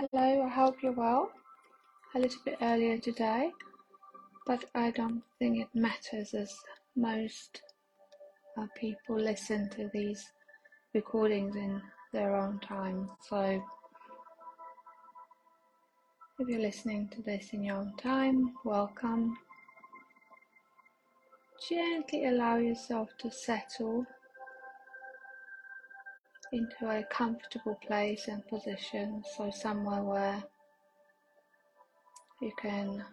Hello, I hope you're well. A little bit earlier today, but I don't think it matters as most uh, people listen to these recordings in their own time. So if you're listening to this in your own time, welcome. Gently allow yourself to settle into a comfortable place and position, so somewhere where you can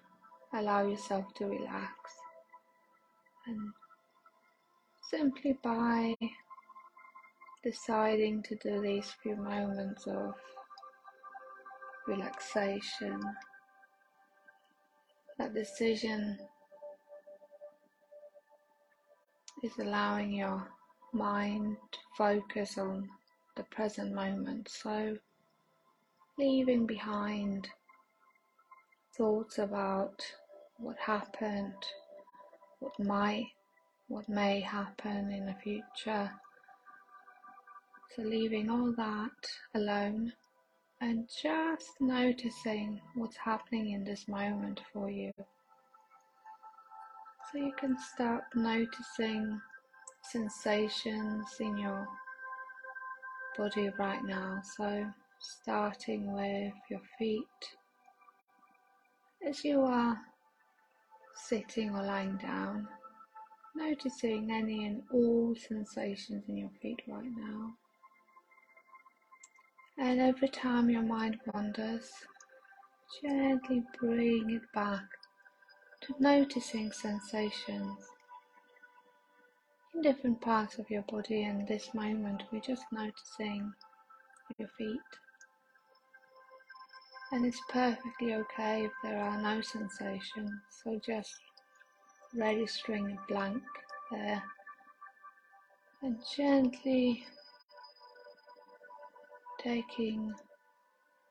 allow yourself to relax. And simply by deciding to do these few moments of relaxation, that decision is allowing your mind to focus on the present moment. So, leaving behind thoughts about what happened, what might, what may happen in the future. So, leaving all that alone and just noticing what's happening in this moment for you. So, you can start noticing sensations in your body right now. So, starting with your feet as you are sitting or lying down, noticing any and all sensations in your feet right now. And every time your mind wanders, gently bring it back to noticing sensations in different parts of your body and this moment we're just noticing your feet. And it's perfectly okay if there are no sensations so just registering a blank there. And gently taking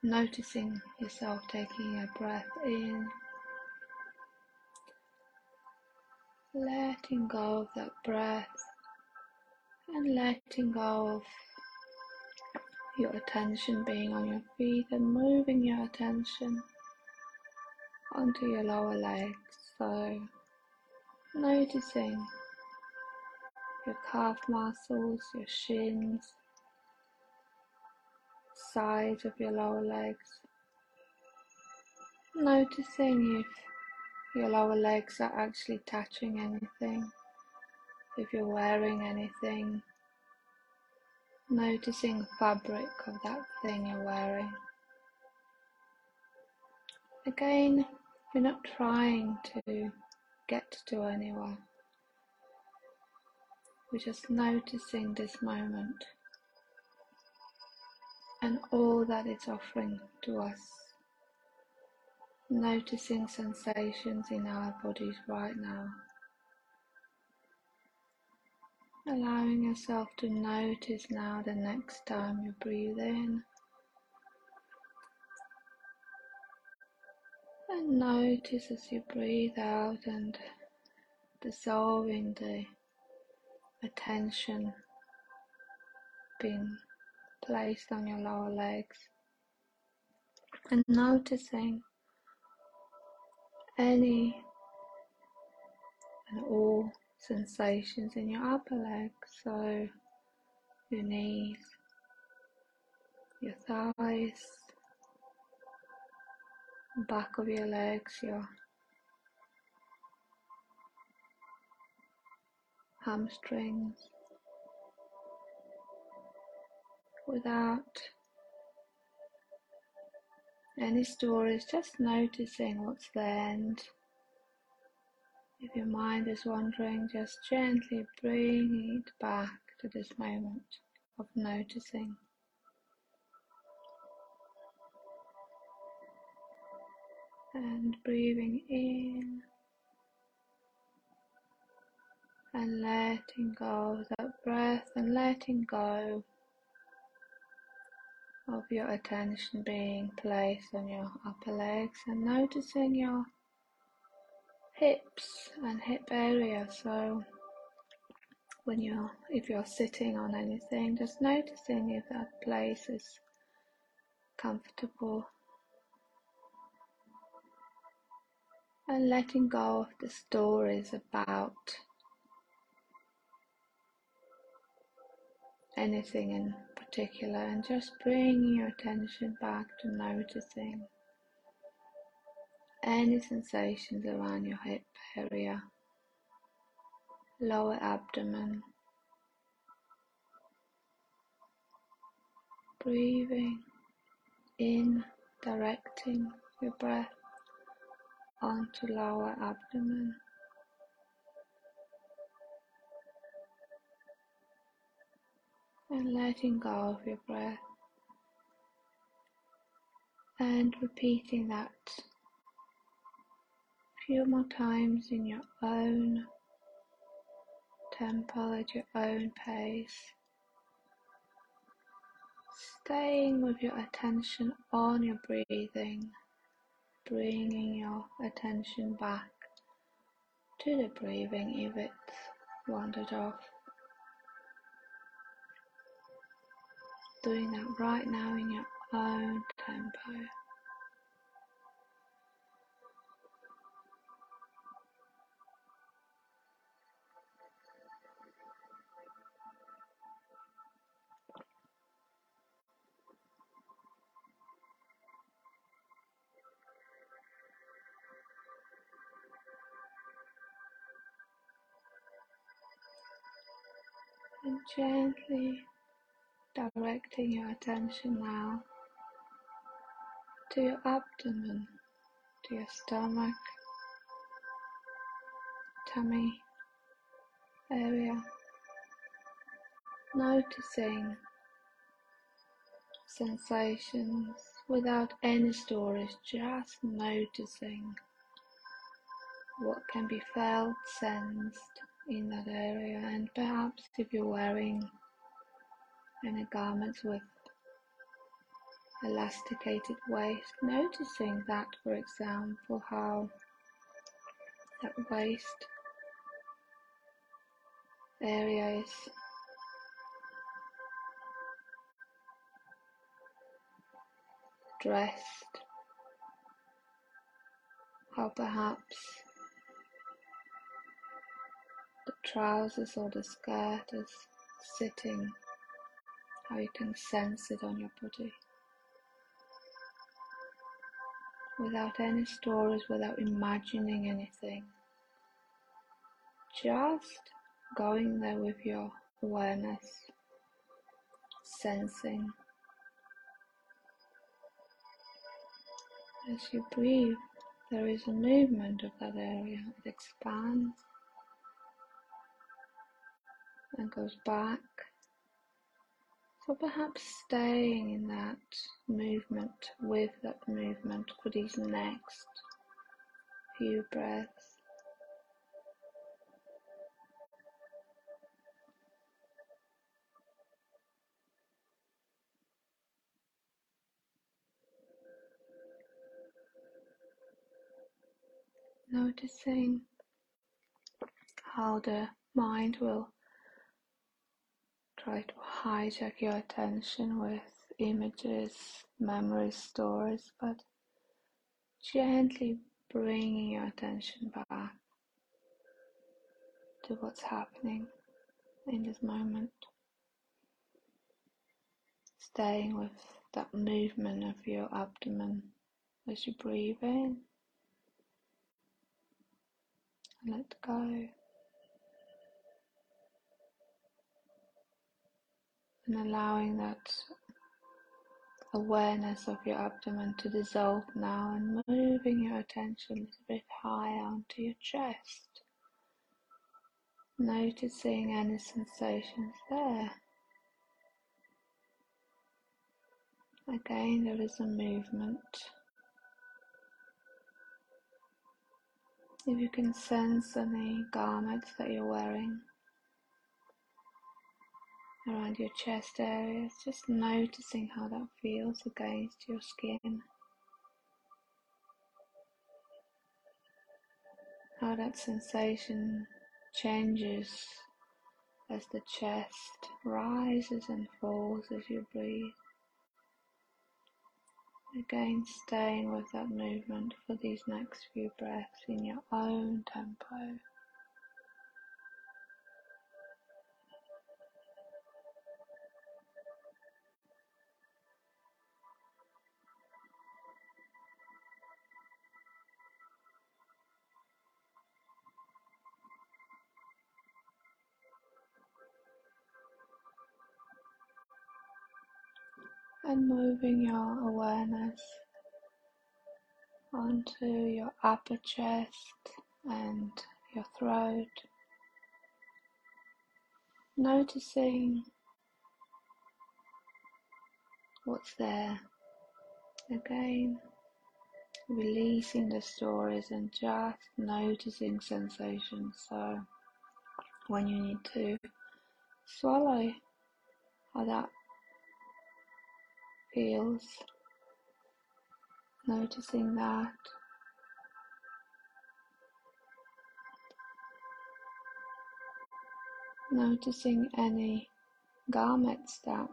noticing yourself taking a breath in letting go of that breath and letting go of your attention being on your feet and moving your attention onto your lower legs. So, noticing your calf muscles, your shins, sides of your lower legs. Noticing if your lower legs are actually touching anything, if you're wearing anything, noticing the fabric of that thing you're wearing. Again, you're not trying to get to anywhere. We're just noticing this moment and all that it's offering to us noticing sensations in our bodies right now. Allowing yourself to notice now the next time you breathe in. And notice as you breathe out and dissolving the attention being placed on your lower legs and noticing any and all sensations in your upper legs, so your knees, your thighs, back of your legs, your hamstrings, without any stories, just noticing what's there and if your mind is wandering, just gently bring it back to this moment of noticing. And breathing in and letting go of that breath and letting go of your attention being placed on your upper legs and noticing your hips and hip area. So when you're if you're sitting on anything, just noticing if that place is comfortable and letting go of the stories about anything in particular and just bringing your attention back to noticing any sensations around your hip area, lower abdomen, breathing in, directing your breath onto lower abdomen. And letting go of your breath and repeating that a few more times in your own tempo at your own pace. Staying with your attention on your breathing bringing your attention back to the breathing if it's wandered off doing that right now in your own tempo. And gently directing your attention now to your abdomen, to your stomach, tummy area, noticing sensations without any stories, just noticing what can be felt, sensed in that area, and perhaps if you're wearing and a garment with elasticated waist, noticing that, for example, how that waist area is dressed, how perhaps the trousers or the skirt is sitting how you can sense it on your body without any stories, without imagining anything. Just going there with your awareness, sensing. As you breathe, there is a movement of that area. It expands and goes back so perhaps staying in that movement with that movement for these next few breaths. Noticing how the mind will try to hijack your attention with images, memory stories, but gently bringing your attention back to what's happening in this moment. Staying with that movement of your abdomen as you breathe in let go. And allowing that awareness of your abdomen to dissolve now and moving your attention a little bit higher onto your chest. Noticing any sensations there. Again, there is a movement. If you can sense any garments that you're wearing, around your chest areas, just noticing how that feels against your skin. How that sensation changes as the chest rises and falls as you breathe. Again, staying with that movement for these next few breaths in your own tempo. Moving your awareness onto your upper chest and your throat, noticing what's there. Again, releasing the stories and just noticing sensations. So, when you need to swallow, how that feels, noticing that. Noticing any garments that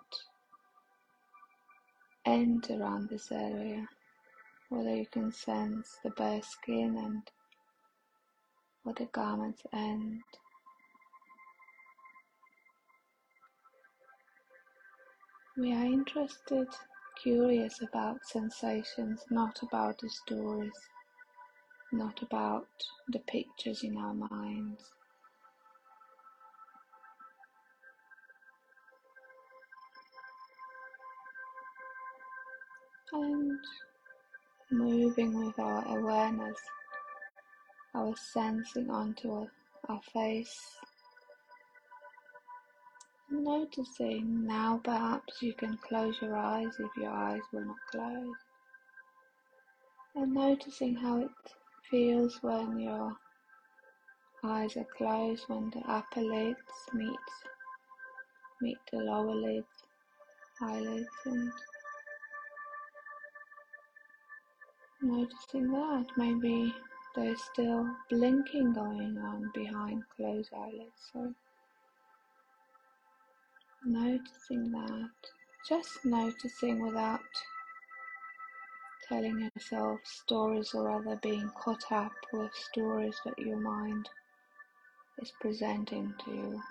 end around this area, whether you can sense the bare skin and where the garments end. We are interested curious about sensations, not about the stories, not about the pictures in our minds. And moving with our awareness, our sensing onto our face Noticing now perhaps you can close your eyes if your eyes were not closed. And noticing how it feels when your eyes are closed, when the upper lids meet meet the lower lids, eyelids and noticing that maybe there's still blinking going on behind closed eyelids. So Noticing that, just noticing without telling yourself stories or rather being caught up with stories that your mind is presenting to you.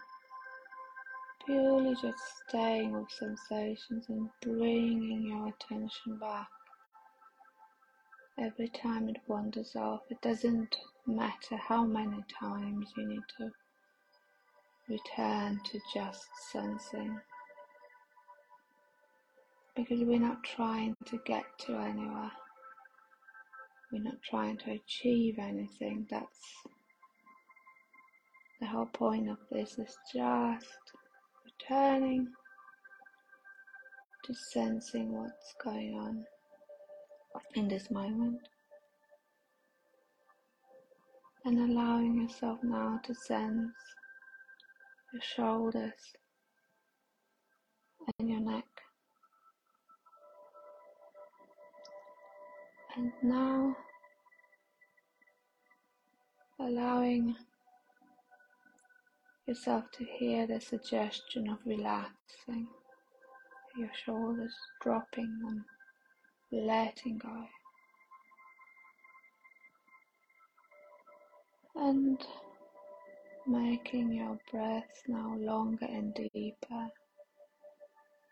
Purely just staying with sensations and bringing your attention back. Every time it wanders off, it doesn't matter how many times you need to return to just sensing. Because we're not trying to get to anywhere. We're not trying to achieve anything. That's the whole point of this is just returning to sensing what's going on in this moment and allowing yourself now to sense your shoulders and your neck. And now allowing yourself to hear the suggestion of relaxing, your shoulders dropping and letting go. And making your breath now longer and deeper.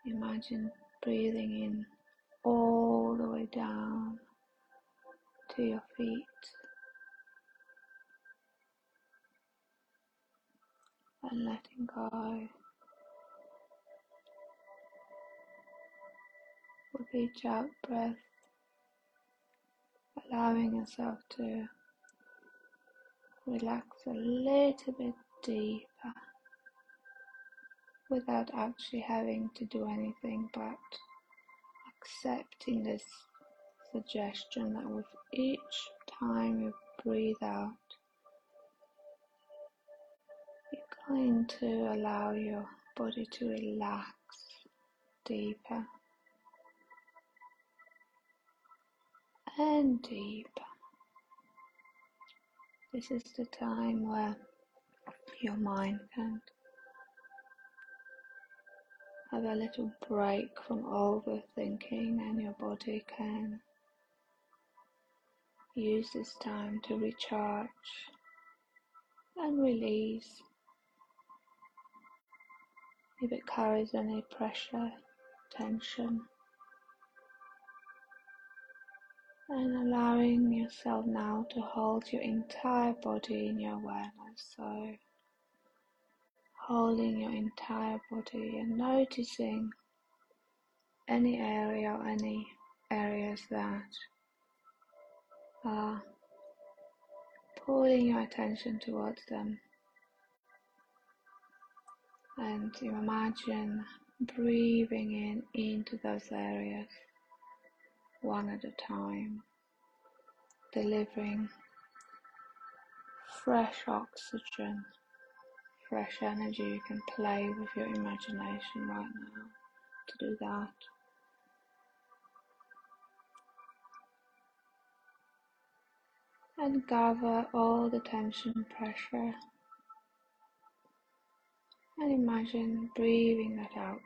Imagine breathing in all the way down to your feet. And letting go with each out breath, allowing yourself to relax a little bit deeper without actually having to do anything but accepting this suggestion that with each time you breathe out, you're going to allow your body to relax deeper and deeper. This is the time where your mind can have a little break from overthinking and your body can use this time to recharge and release. If it carries any pressure, tension, and allowing yourself now to hold your entire body in your awareness. So, holding your entire body and noticing any area or any areas that are pulling your attention towards them. And you imagine breathing in into those areas one at a time, delivering fresh oxygen, fresh energy. You can play with your imagination right now to do that. And gather all the tension, pressure, and imagine breathing that out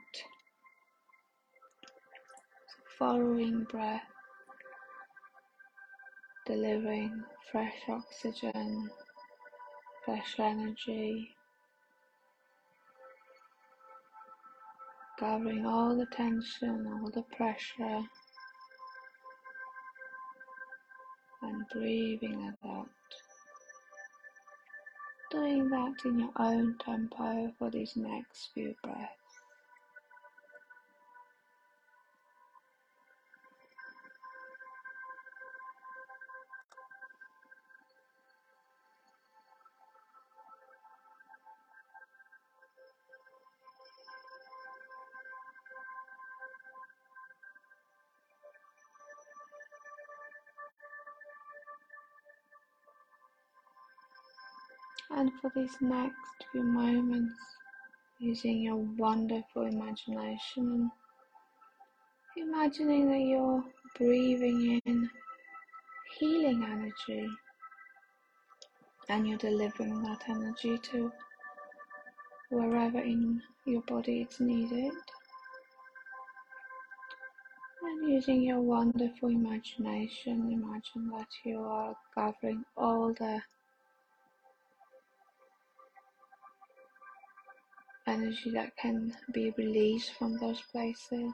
following breath, delivering fresh oxygen, fresh energy, gathering all the tension, all the pressure, and breathing it out. Doing that in your own tempo for these next few breaths. These next few moments, using your wonderful imagination and imagining that you're breathing in healing energy and you're delivering that energy to wherever in your body it's needed. And using your wonderful imagination, imagine that you are gathering all the energy that can be released from those places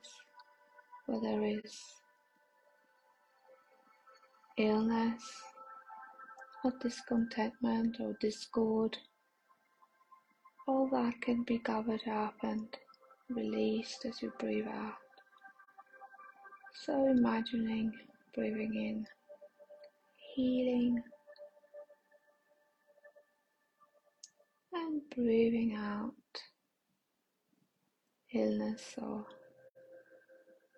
where there is illness or discontentment or discord. All that can be gathered up and released as you breathe out. So imagining breathing in, healing, and breathing out illness or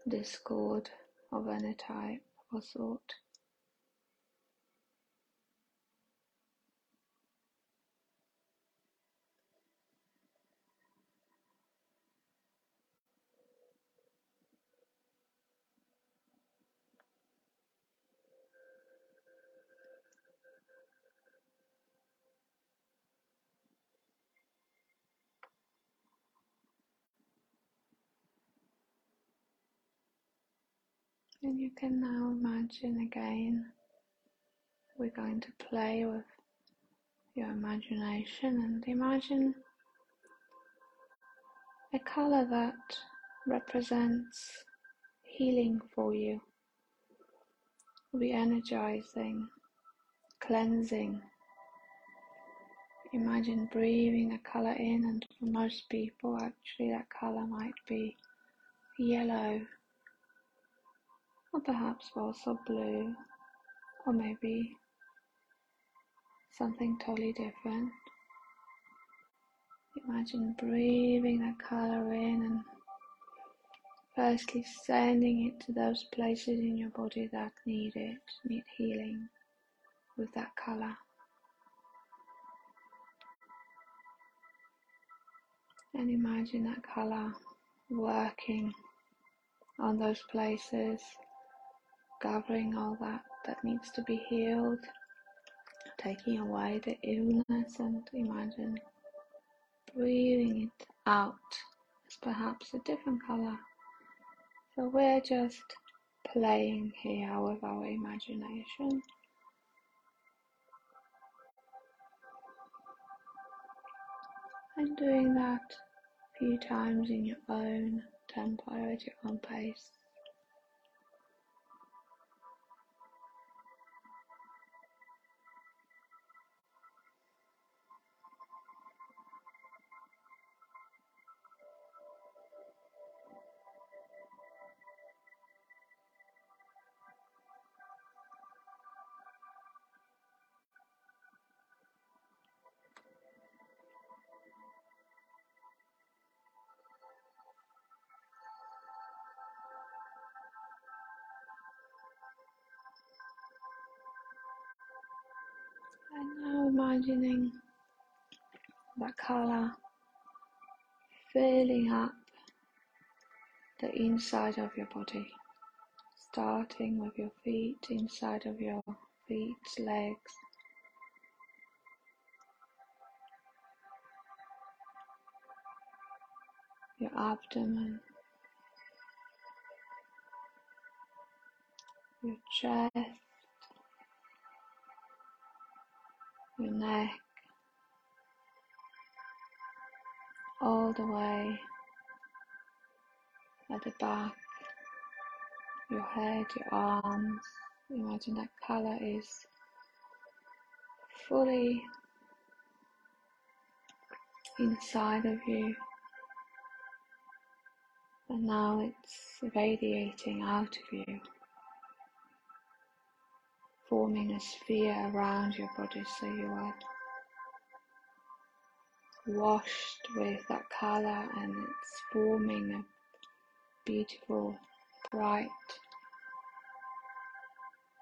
discord of any type or sort. And you can now imagine again, we're going to play with your imagination and imagine a color that represents healing for you, re energizing, cleansing. Imagine breathing a color in, and for most people, actually, that color might be yellow or perhaps also blue, or maybe something totally different. Imagine breathing that color in and firstly sending it to those places in your body that need it, need healing with that color. And imagine that color working on those places discovering all that that needs to be healed, taking away the illness, and imagine breathing it out as perhaps a different color. So we're just playing here with our imagination. And doing that a few times in your own tempo at your own pace. And now imagining that color filling up the inside of your body, starting with your feet, inside of your feet, legs. Your abdomen, your chest, your neck, all the way at the back, your head, your arms. Imagine that color is fully inside of you. And now it's radiating out of you, forming a sphere around your body so you are washed with that color and it's forming a beautiful, bright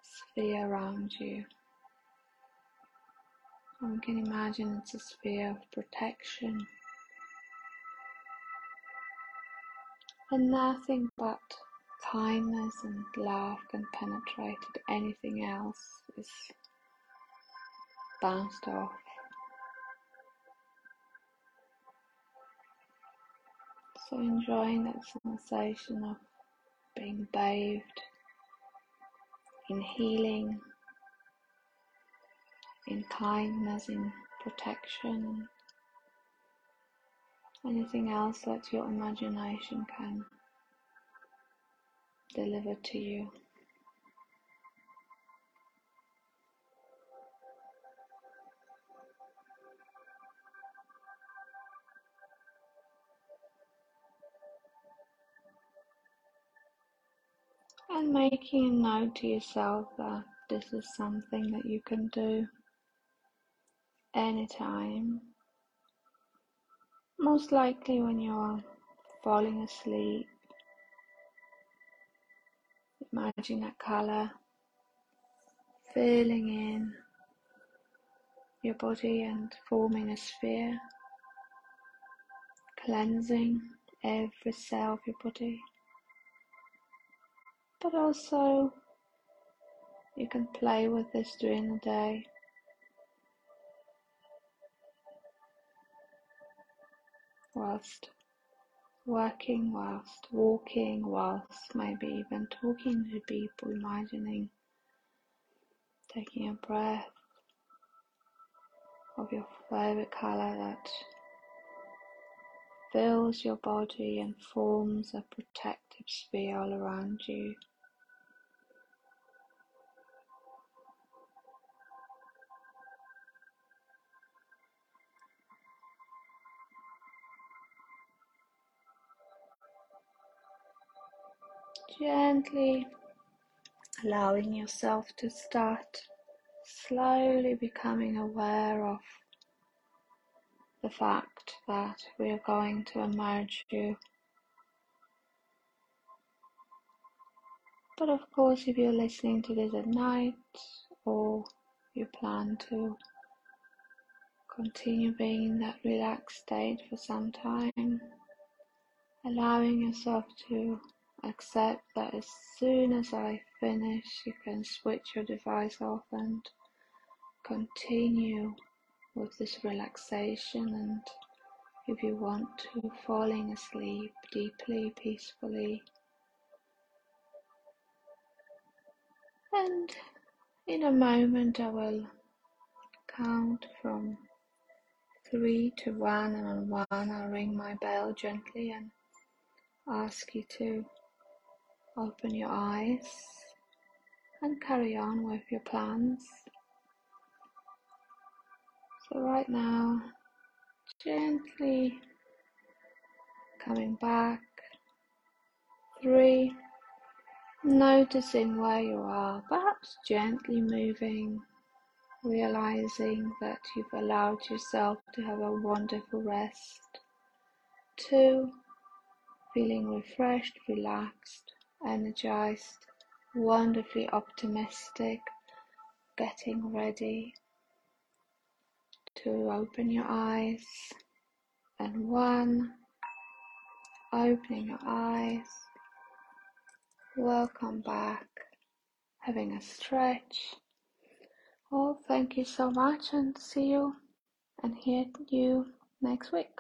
sphere around you. We can imagine it's a sphere of protection and nothing but kindness and love can penetrate it. Anything else is bounced off. So enjoying that sensation of being bathed in healing, in kindness, in protection, anything else that your imagination can deliver to you. and making a note to yourself that this is something that you can do anytime. Most likely when you're falling asleep. Imagine that color filling in your body and forming a sphere, cleansing every cell of your body but also you can play with this during the day. Whilst working, whilst walking, whilst maybe even talking to people, imagining taking a breath of your favorite color that fills your body and forms a protective sphere all around you. Gently allowing yourself to start slowly becoming aware of the fact that we are going to emerge you. But of course, if you're listening to this at night or you plan to continue being in that relaxed state for some time, allowing yourself to accept that as soon as I finish, you can switch your device off and continue with this relaxation and if you want to, falling asleep deeply, peacefully. And in a moment, I will count from three to one, and on one, I'll ring my bell gently and ask you to open your eyes and carry on with your plans. So, right now, gently coming back. Three, noticing where you are, perhaps gently moving, realizing that you've allowed yourself to have a wonderful rest. Two, feeling refreshed, relaxed, energized, wonderfully optimistic, getting ready to open your eyes. And one, opening your eyes. Welcome back. Having a stretch. Oh, thank you so much and see you and hear you next week.